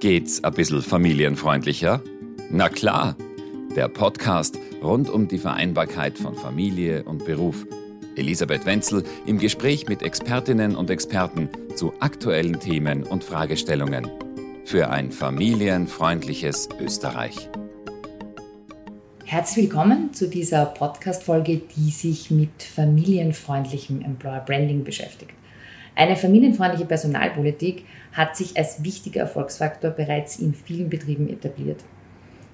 Geht's ein bisschen familienfreundlicher? Na klar, der Podcast rund um die Vereinbarkeit von Familie und Beruf. Elisabeth Wenzel im Gespräch mit Expertinnen und Experten zu aktuellen Themen und Fragestellungen. Für ein familienfreundliches Österreich. Herzlich willkommen zu dieser Podcast-Folge, die sich mit familienfreundlichem Employer Branding beschäftigt. Eine familienfreundliche Personalpolitik hat sich als wichtiger Erfolgsfaktor bereits in vielen Betrieben etabliert.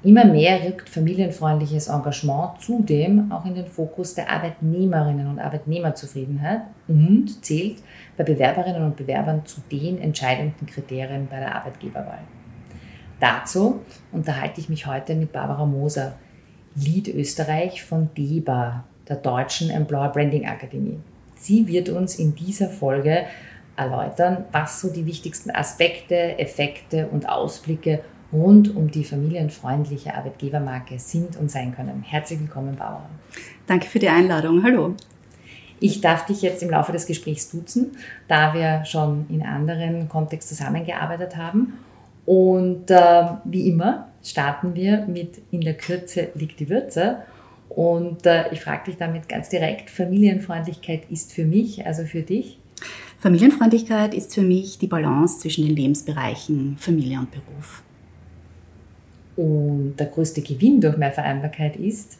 Immer mehr rückt familienfreundliches Engagement zudem auch in den Fokus der Arbeitnehmerinnen und Arbeitnehmerzufriedenheit und zählt bei Bewerberinnen und Bewerbern zu den entscheidenden Kriterien bei der Arbeitgeberwahl. Dazu unterhalte ich mich heute mit Barbara Moser, Lead Österreich von DEBA, der Deutschen Employer Branding Akademie. Sie wird uns in dieser Folge erläutern, was so die wichtigsten Aspekte, Effekte und Ausblicke rund um die familienfreundliche Arbeitgebermarke sind und sein können. Herzlich willkommen, Barbara. Danke für die Einladung. Hallo. Ich darf dich jetzt im Laufe des Gesprächs duzen, da wir schon in anderen Kontext zusammengearbeitet haben. Und äh, wie immer starten wir mit In der Kürze liegt die Würze. Und äh, ich frage dich damit ganz direkt, Familienfreundlichkeit ist für mich, also für dich? Familienfreundlichkeit ist für mich die Balance zwischen den Lebensbereichen Familie und Beruf. Und der größte Gewinn durch mehr Vereinbarkeit ist?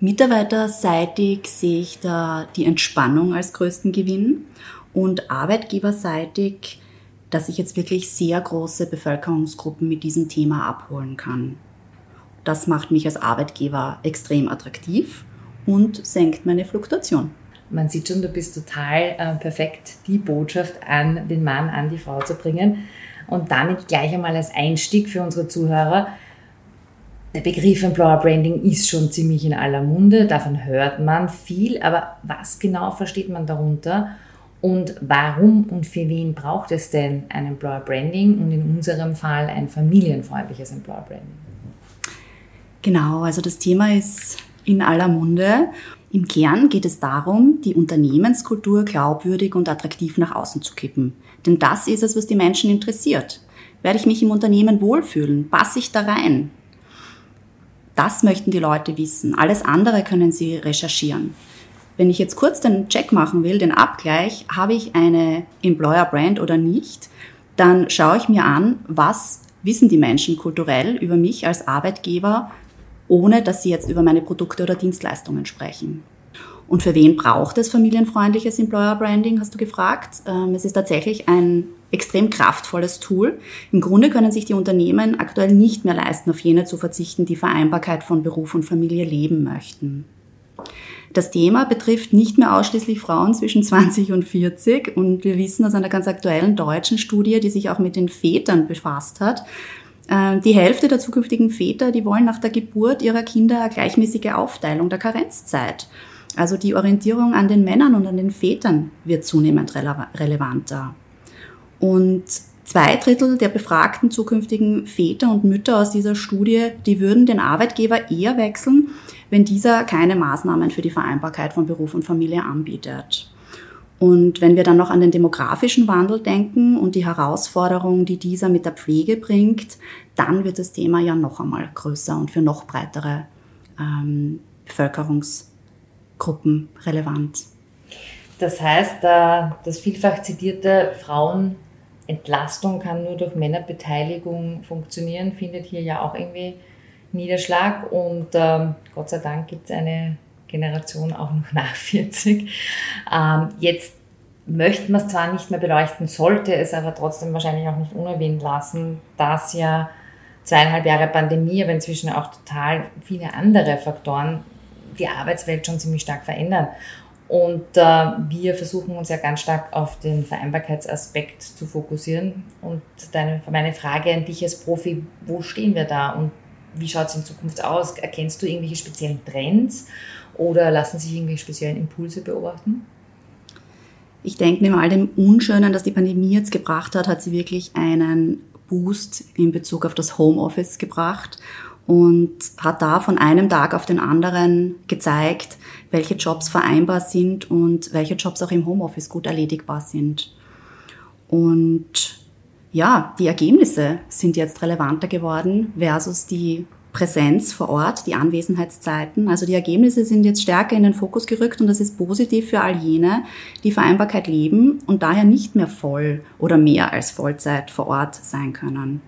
Mitarbeiterseitig sehe ich da die Entspannung als größten Gewinn und arbeitgeberseitig, dass ich jetzt wirklich sehr große Bevölkerungsgruppen mit diesem Thema abholen kann. Das macht mich als Arbeitgeber extrem attraktiv und senkt meine Fluktuation. Man sieht schon, du bist total äh, perfekt, die Botschaft an den Mann, an die Frau zu bringen. Und damit gleich einmal als Einstieg für unsere Zuhörer. Der Begriff Employer Branding ist schon ziemlich in aller Munde, davon hört man viel, aber was genau versteht man darunter und warum und für wen braucht es denn ein Employer Branding und in unserem Fall ein familienfreundliches Employer Branding? Genau, also das Thema ist in aller Munde. Im Kern geht es darum, die Unternehmenskultur glaubwürdig und attraktiv nach außen zu kippen. Denn das ist es, was die Menschen interessiert. Werde ich mich im Unternehmen wohlfühlen? Passe ich da rein? Das möchten die Leute wissen. Alles andere können sie recherchieren. Wenn ich jetzt kurz den Check machen will, den Abgleich, habe ich eine Employer Brand oder nicht, dann schaue ich mir an, was wissen die Menschen kulturell über mich als Arbeitgeber, ohne dass sie jetzt über meine Produkte oder Dienstleistungen sprechen. Und für wen braucht es familienfreundliches Employer Branding, hast du gefragt. Ähm, es ist tatsächlich ein extrem kraftvolles Tool. Im Grunde können sich die Unternehmen aktuell nicht mehr leisten, auf jene zu verzichten, die Vereinbarkeit von Beruf und Familie leben möchten. Das Thema betrifft nicht mehr ausschließlich Frauen zwischen 20 und 40 und wir wissen aus einer ganz aktuellen deutschen Studie, die sich auch mit den Vätern befasst hat, die Hälfte der zukünftigen Väter, die wollen nach der Geburt ihrer Kinder eine gleichmäßige Aufteilung der Karenzzeit. Also die Orientierung an den Männern und an den Vätern wird zunehmend relevanter. Und zwei Drittel der befragten zukünftigen Väter und Mütter aus dieser Studie, die würden den Arbeitgeber eher wechseln, wenn dieser keine Maßnahmen für die Vereinbarkeit von Beruf und Familie anbietet. Und wenn wir dann noch an den demografischen Wandel denken und die Herausforderungen, die dieser mit der Pflege bringt, dann wird das Thema ja noch einmal größer und für noch breitere ähm, Bevölkerungsgruppen relevant. Das heißt, das vielfach zitierte Frauenentlastung kann nur durch Männerbeteiligung funktionieren, findet hier ja auch irgendwie Niederschlag. Und ähm, Gott sei Dank gibt es eine Generation auch noch nach 40. Ähm, jetzt möchte man es zwar nicht mehr beleuchten, sollte es aber trotzdem wahrscheinlich auch nicht unerwähnt lassen, dass ja zweieinhalb Jahre Pandemie, aber inzwischen auch total viele andere Faktoren die Arbeitswelt schon ziemlich stark verändern. Und äh, wir versuchen uns ja ganz stark auf den Vereinbarkeitsaspekt zu fokussieren. Und deine, meine Frage an dich als Profi, wo stehen wir da und wie schaut es in Zukunft aus? Erkennst du irgendwelche speziellen Trends oder lassen sich irgendwelche speziellen Impulse beobachten? Ich denke, neben all dem Unschönen, das die Pandemie jetzt gebracht hat, hat sie wirklich einen Boost in Bezug auf das Homeoffice gebracht und hat da von einem Tag auf den anderen gezeigt, welche Jobs vereinbar sind und welche Jobs auch im Homeoffice gut erledigbar sind. Und ja, die Ergebnisse sind jetzt relevanter geworden versus die Präsenz vor Ort, die Anwesenheitszeiten. Also die Ergebnisse sind jetzt stärker in den Fokus gerückt und das ist positiv für all jene, die Vereinbarkeit leben und daher nicht mehr voll oder mehr als Vollzeit vor Ort sein können.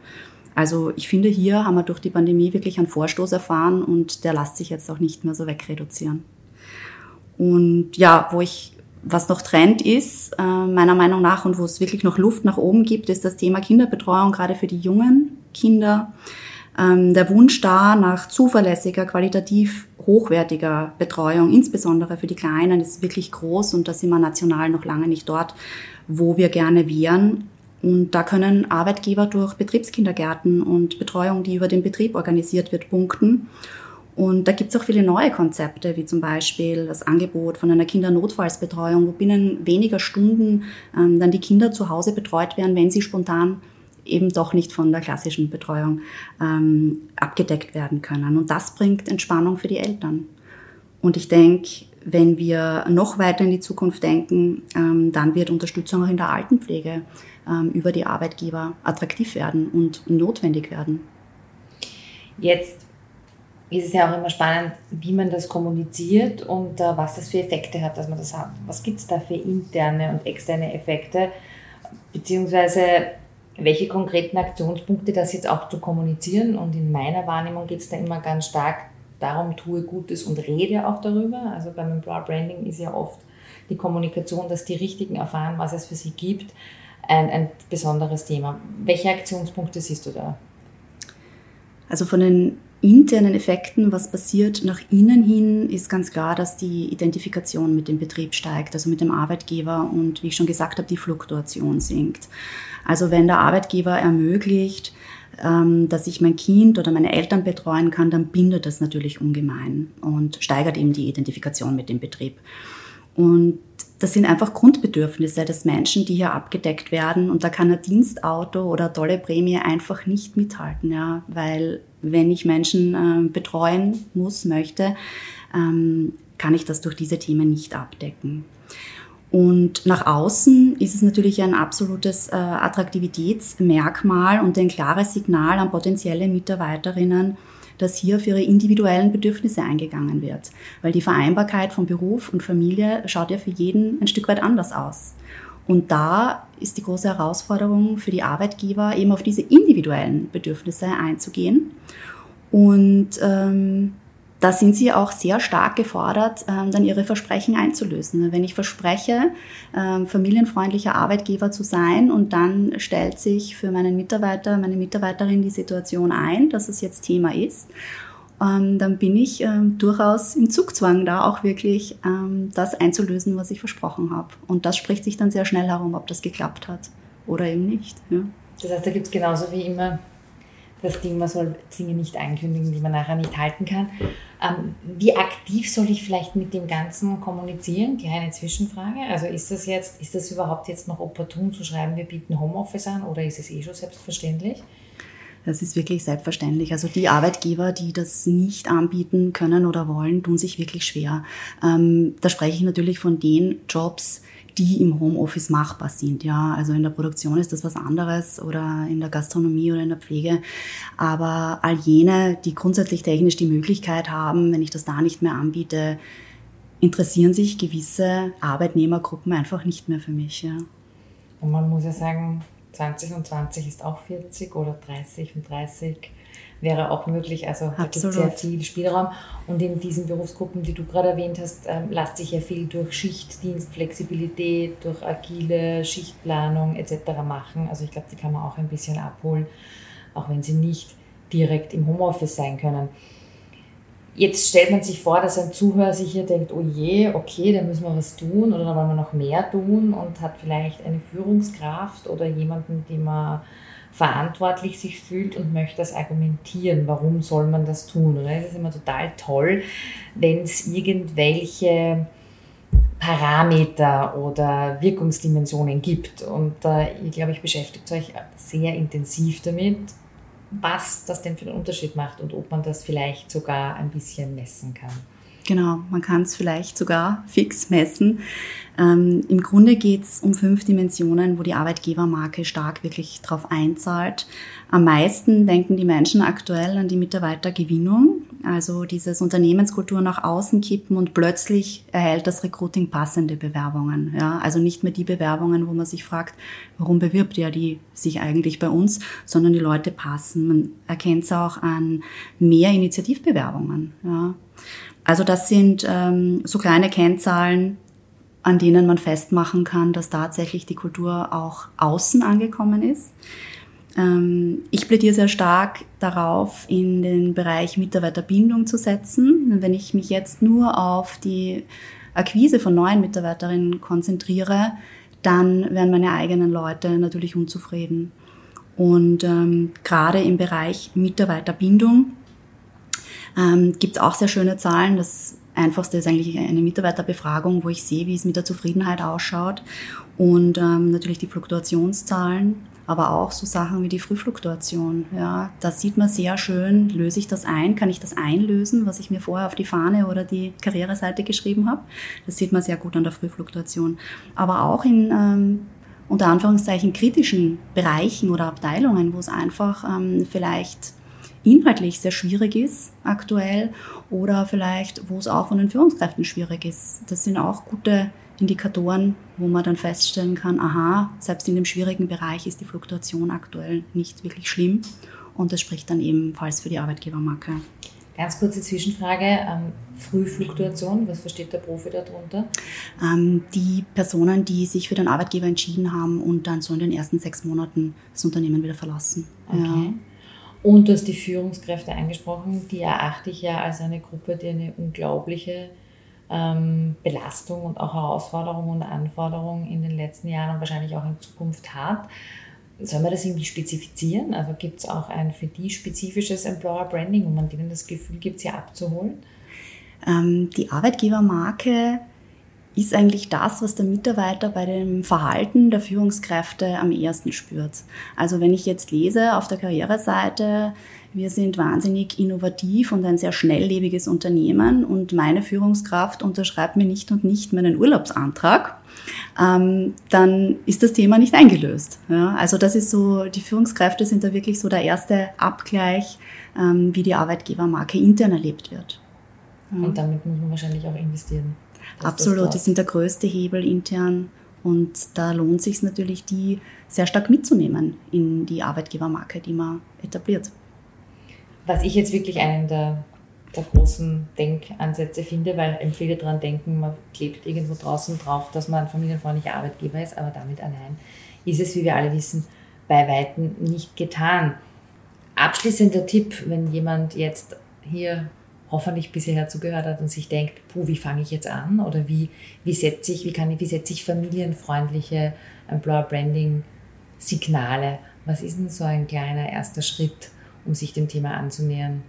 Also ich finde, hier haben wir durch die Pandemie wirklich einen Vorstoß erfahren und der lässt sich jetzt auch nicht mehr so wegreduzieren. Und ja, wo ich was noch Trend ist, äh, meiner Meinung nach, und wo es wirklich noch Luft nach oben gibt, ist das Thema Kinderbetreuung, gerade für die jungen Kinder. Ähm, der Wunsch da nach zuverlässiger, qualitativ hochwertiger Betreuung, insbesondere für die Kleinen, ist wirklich groß und da sind wir national noch lange nicht dort, wo wir gerne wären. Und da können Arbeitgeber durch Betriebskindergärten und Betreuung, die über den Betrieb organisiert wird, punkten. Und da gibt es auch viele neue Konzepte, wie zum Beispiel das Angebot von einer Kindernotfallsbetreuung, wo binnen weniger Stunden ähm, dann die Kinder zu Hause betreut werden, wenn sie spontan eben doch nicht von der klassischen Betreuung ähm, abgedeckt werden können. Und das bringt Entspannung für die Eltern. Und ich denke, wenn wir noch weiter in die Zukunft denken, ähm, dann wird Unterstützung auch in der Altenpflege ähm, über die Arbeitgeber attraktiv werden und notwendig werden. Jetzt ist es ja auch immer spannend, wie man das kommuniziert und uh, was das für Effekte hat, dass man das hat. Was gibt es da für interne und externe Effekte? Beziehungsweise welche konkreten Aktionspunkte das jetzt auch zu kommunizieren? Und in meiner Wahrnehmung geht es da immer ganz stark darum, tue Gutes und rede auch darüber. Also beim Employer Branding ist ja oft die Kommunikation, dass die Richtigen erfahren, was es für sie gibt, ein, ein besonderes Thema. Welche Aktionspunkte siehst du da? Also von den internen Effekten, was passiert nach innen hin, ist ganz klar, dass die Identifikation mit dem Betrieb steigt, also mit dem Arbeitgeber und wie ich schon gesagt habe, die Fluktuation sinkt. Also wenn der Arbeitgeber ermöglicht, ähm, dass ich mein Kind oder meine Eltern betreuen kann, dann bindet das natürlich ungemein und steigert eben die Identifikation mit dem Betrieb. Und das sind einfach Grundbedürfnisse des Menschen, die hier abgedeckt werden. Und da kann ein Dienstauto oder eine tolle Prämie einfach nicht mithalten, ja, weil wenn ich Menschen äh, betreuen muss, möchte, ähm, kann ich das durch diese Themen nicht abdecken. Und nach außen ist es natürlich ein absolutes äh, Attraktivitätsmerkmal und ein klares Signal an potenzielle Mitarbeiterinnen, dass hier für ihre individuellen Bedürfnisse eingegangen wird. Weil die Vereinbarkeit von Beruf und Familie schaut ja für jeden ein Stück weit anders aus. Und da ist die große Herausforderung für die Arbeitgeber, eben auf diese individuellen Bedürfnisse einzugehen. Und ähm, da sind sie auch sehr stark gefordert, ähm, dann ihre Versprechen einzulösen. Wenn ich verspreche, ähm, familienfreundlicher Arbeitgeber zu sein und dann stellt sich für meinen Mitarbeiter, meine Mitarbeiterin die Situation ein, dass es jetzt Thema ist, ähm, dann bin ich durchaus im Zugzwang da auch wirklich das einzulösen, was ich versprochen habe. Und das spricht sich dann sehr schnell herum, ob das geklappt hat oder eben nicht. Ja. Das heißt, da gibt es genauso wie immer das Ding, man soll Dinge nicht ankündigen, die man nachher nicht halten kann. Ähm, wie aktiv soll ich vielleicht mit dem Ganzen kommunizieren? Kleine Zwischenfrage. Also ist das jetzt, ist das überhaupt jetzt noch opportun zu schreiben, wir bieten Homeoffice an oder ist es eh schon selbstverständlich? Das ist wirklich selbstverständlich. Also die Arbeitgeber, die das nicht anbieten können oder wollen, tun sich wirklich schwer. Ähm, da spreche ich natürlich von den Jobs, die im Homeoffice machbar sind. Ja, also in der Produktion ist das was anderes oder in der Gastronomie oder in der Pflege. Aber all jene, die grundsätzlich technisch die Möglichkeit haben, wenn ich das da nicht mehr anbiete, interessieren sich gewisse Arbeitnehmergruppen einfach nicht mehr für mich. Ja. Und man muss ja sagen, 20 und 20 ist auch 40 oder 30 und 30 wäre auch möglich. Also da gibt es sehr viel Spielraum. Und in diesen Berufsgruppen, die du gerade erwähnt hast, ähm, lässt sich ja viel durch Schichtdienst, Flexibilität, durch agile Schichtplanung etc. machen. Also ich glaube, die kann man auch ein bisschen abholen, auch wenn sie nicht direkt im Homeoffice sein können. Jetzt stellt man sich vor, dass ein Zuhörer sich hier denkt, oh je, okay, da müssen wir was tun oder da wollen wir noch mehr tun und hat vielleicht eine Führungskraft oder jemanden, den man verantwortlich sich fühlt und möchte das argumentieren. Warum soll man das tun? Oder? Es ist immer total toll, wenn es irgendwelche Parameter oder Wirkungsdimensionen gibt. Und äh, ich glaube, ich beschäftigt euch sehr intensiv damit, was das denn für einen Unterschied macht und ob man das vielleicht sogar ein bisschen messen kann. Genau, man kann es vielleicht sogar fix messen. Ähm, Im Grunde geht es um fünf Dimensionen, wo die Arbeitgebermarke stark wirklich drauf einzahlt. Am meisten denken die Menschen aktuell an die Mitarbeitergewinnung, also dieses Unternehmenskultur nach außen kippen und plötzlich erhält das Recruiting passende Bewerbungen. Ja, also nicht mehr die Bewerbungen, wo man sich fragt, warum bewirbt ja die sich eigentlich bei uns, sondern die Leute passen. Man erkennt es auch an mehr Initiativbewerbungen. Ja. Also das sind ähm, so kleine Kennzahlen, an denen man festmachen kann, dass tatsächlich die Kultur auch außen angekommen ist. Ähm, ich plädiere sehr stark darauf, in den Bereich Mitarbeiterbindung zu setzen. Wenn ich mich jetzt nur auf die Akquise von neuen Mitarbeiterinnen konzentriere, dann werden meine eigenen Leute natürlich unzufrieden. Und ähm, gerade im Bereich Mitarbeiterbindung ähm, gibt auch sehr schöne Zahlen. Das einfachste ist eigentlich eine Mitarbeiterbefragung, wo ich sehe, wie es mit der Zufriedenheit ausschaut. Und ähm, natürlich die Fluktuationszahlen, aber auch so Sachen wie die Frühfluktuation. Ja, da sieht man sehr schön, löse ich das ein, kann ich das einlösen, was ich mir vorher auf die Fahne oder die Karriereseite geschrieben habe. Das sieht man sehr gut an der Frühfluktuation. Aber auch in ähm, unter Anführungszeichen kritischen Bereichen oder Abteilungen, wo es einfach ähm, vielleicht inhaltlich sehr schwierig ist aktuell oder vielleicht, wo es auch von den Führungskräften schwierig ist. Das sind auch gute Indikatoren, wo man dann feststellen kann, aha, selbst in dem schwierigen Bereich ist die Fluktuation aktuell nicht wirklich schlimm und das spricht dann ebenfalls für die Arbeitgebermarke. Ganz kurze Zwischenfrage. Ähm, Frühfluktuation, was versteht der Profi darunter? Ähm, die Personen, die sich für den Arbeitgeber entschieden haben und dann so in den ersten sechs Monaten das Unternehmen wieder verlassen. Okay. Ja. Und du hast die Führungskräfte angesprochen, die erachte ich ja als eine Gruppe, die eine unglaubliche ähm, Belastung und auch Herausforderung und Anforderung in den letzten Jahren und wahrscheinlich auch in Zukunft hat. Sollen wir das irgendwie spezifizieren? Also gibt es auch ein für die spezifisches Employer Branding, wo man denen das Gefühl gibt, sie abzuholen? Ähm, die Arbeitgebermarke ist eigentlich das, was der Mitarbeiter bei dem Verhalten der Führungskräfte am ersten spürt. Also wenn ich jetzt lese auf der Karriereseite, wir sind wahnsinnig innovativ und ein sehr schnelllebiges Unternehmen und meine Führungskraft unterschreibt mir nicht und nicht meinen Urlaubsantrag, ähm, dann ist das Thema nicht eingelöst. Ja, also das ist so, die Führungskräfte sind da wirklich so der erste Abgleich, ähm, wie die Arbeitgebermarke intern erlebt wird. Ja. Und damit muss man wahrscheinlich auch investieren. Absolut, die sind der größte Hebel intern und da lohnt sich natürlich, die sehr stark mitzunehmen in die Arbeitgebermarke, die man etabliert. Was ich jetzt wirklich einen der, der großen Denkansätze finde, weil empfehle daran denken, man klebt irgendwo draußen drauf, dass man ein familienfreundlicher Arbeitgeber ist, aber damit allein ist es, wie wir alle wissen, bei Weitem nicht getan. Abschließender Tipp, wenn jemand jetzt hier hoffentlich bisher zugehört hat und sich denkt, puh, wie fange ich jetzt an oder wie, wie setze ich, wie kann ich, wie setze ich familienfreundliche Employer Branding Signale? Was ist denn so ein kleiner erster Schritt, um sich dem Thema anzunähern?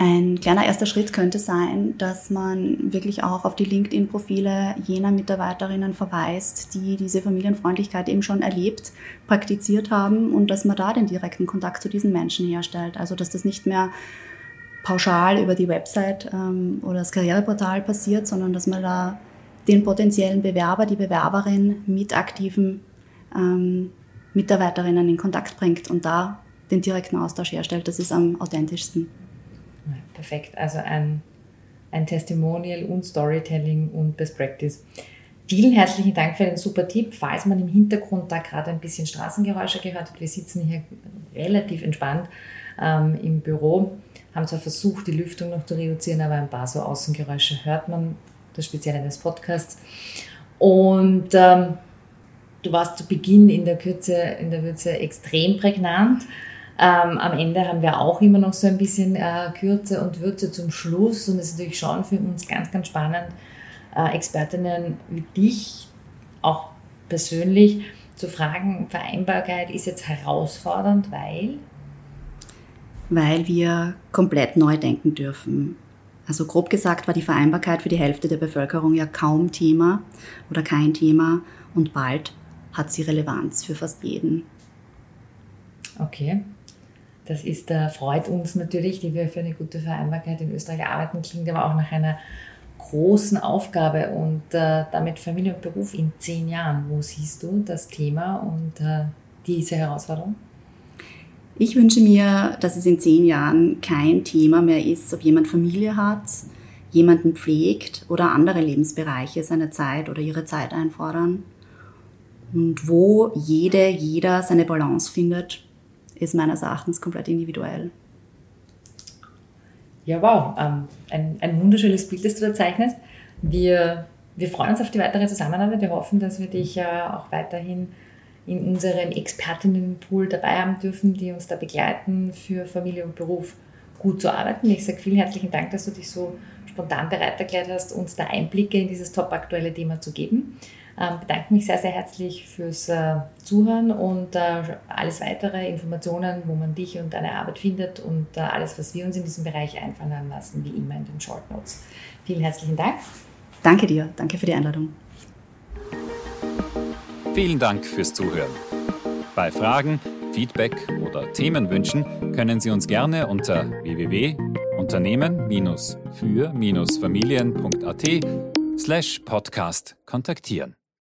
Ein kleiner erster Schritt könnte sein, dass man wirklich auch auf die LinkedIn-Profile jener Mitarbeiterinnen verweist, die diese Familienfreundlichkeit eben schon erlebt, praktiziert haben und dass man da den direkten Kontakt zu diesen Menschen herstellt. Also dass das nicht mehr pauschal über die Website ähm, oder das Karriereportal passiert, sondern dass man da den potenziellen Bewerber, die Bewerberin mit aktiven ähm, Mitarbeiterinnen in Kontakt bringt und da den direkten Austausch herstellt. Das ist am authentischsten. Perfekt. Also ein, ein Testimonial und Storytelling und Best Practice. Vielen herzlichen Dank für den super Tipp. Falls man im Hintergrund da gerade ein bisschen Straßengeräusche gehört hat, wir sitzen hier relativ entspannt ähm, im Büro haben zwar versucht, die Lüftung noch zu reduzieren, aber ein paar so Außengeräusche hört man, das Spezielle des Podcasts. Und ähm, du warst zu Beginn in der Kürze, in der Würze extrem prägnant. Ähm, am Ende haben wir auch immer noch so ein bisschen äh, Kürze und Würze zum Schluss. Und es ist natürlich schon für uns ganz, ganz spannend, äh, Expertinnen wie dich auch persönlich zu fragen, Vereinbarkeit ist jetzt herausfordernd, weil weil wir komplett neu denken dürfen. Also grob gesagt war die Vereinbarkeit für die Hälfte der Bevölkerung ja kaum Thema oder kein Thema und bald hat sie Relevanz für fast jeden. Okay. Das ist, äh, freut uns natürlich, die wir für eine gute Vereinbarkeit in Österreich arbeiten, klingt aber auch nach einer großen Aufgabe und äh, damit Familie und Beruf in zehn Jahren. Wo siehst du das Thema und äh, diese Herausforderung? Ich wünsche mir, dass es in zehn Jahren kein Thema mehr ist, ob jemand Familie hat, jemanden pflegt oder andere Lebensbereiche seine Zeit oder ihre Zeit einfordern. Und wo jede, jeder seine Balance findet, ist meines Erachtens komplett individuell. Ja, wow, ähm, ein, ein wunderschönes Bild, das du da zeichnest. Wir, wir freuen uns auf die weitere Zusammenarbeit. Wir hoffen, dass wir dich äh, auch weiterhin in unserem Expertinnenpool dabei haben dürfen, die uns da begleiten, für Familie und Beruf gut zu arbeiten. Ich sage vielen herzlichen Dank, dass du dich so spontan bereit erklärt hast, uns da Einblicke in dieses top aktuelle Thema zu geben. Ähm, bedanke mich sehr, sehr herzlich fürs äh, Zuhören und äh, alles weitere Informationen, wo man dich und deine Arbeit findet und äh, alles, was wir uns in diesem Bereich einfallen lassen, wie immer in den Short Notes. Vielen herzlichen Dank. Danke dir, danke für die Einladung. Vielen Dank fürs Zuhören. Bei Fragen, Feedback oder Themenwünschen können Sie uns gerne unter www.unternehmen-für-familien.at slash podcast kontaktieren.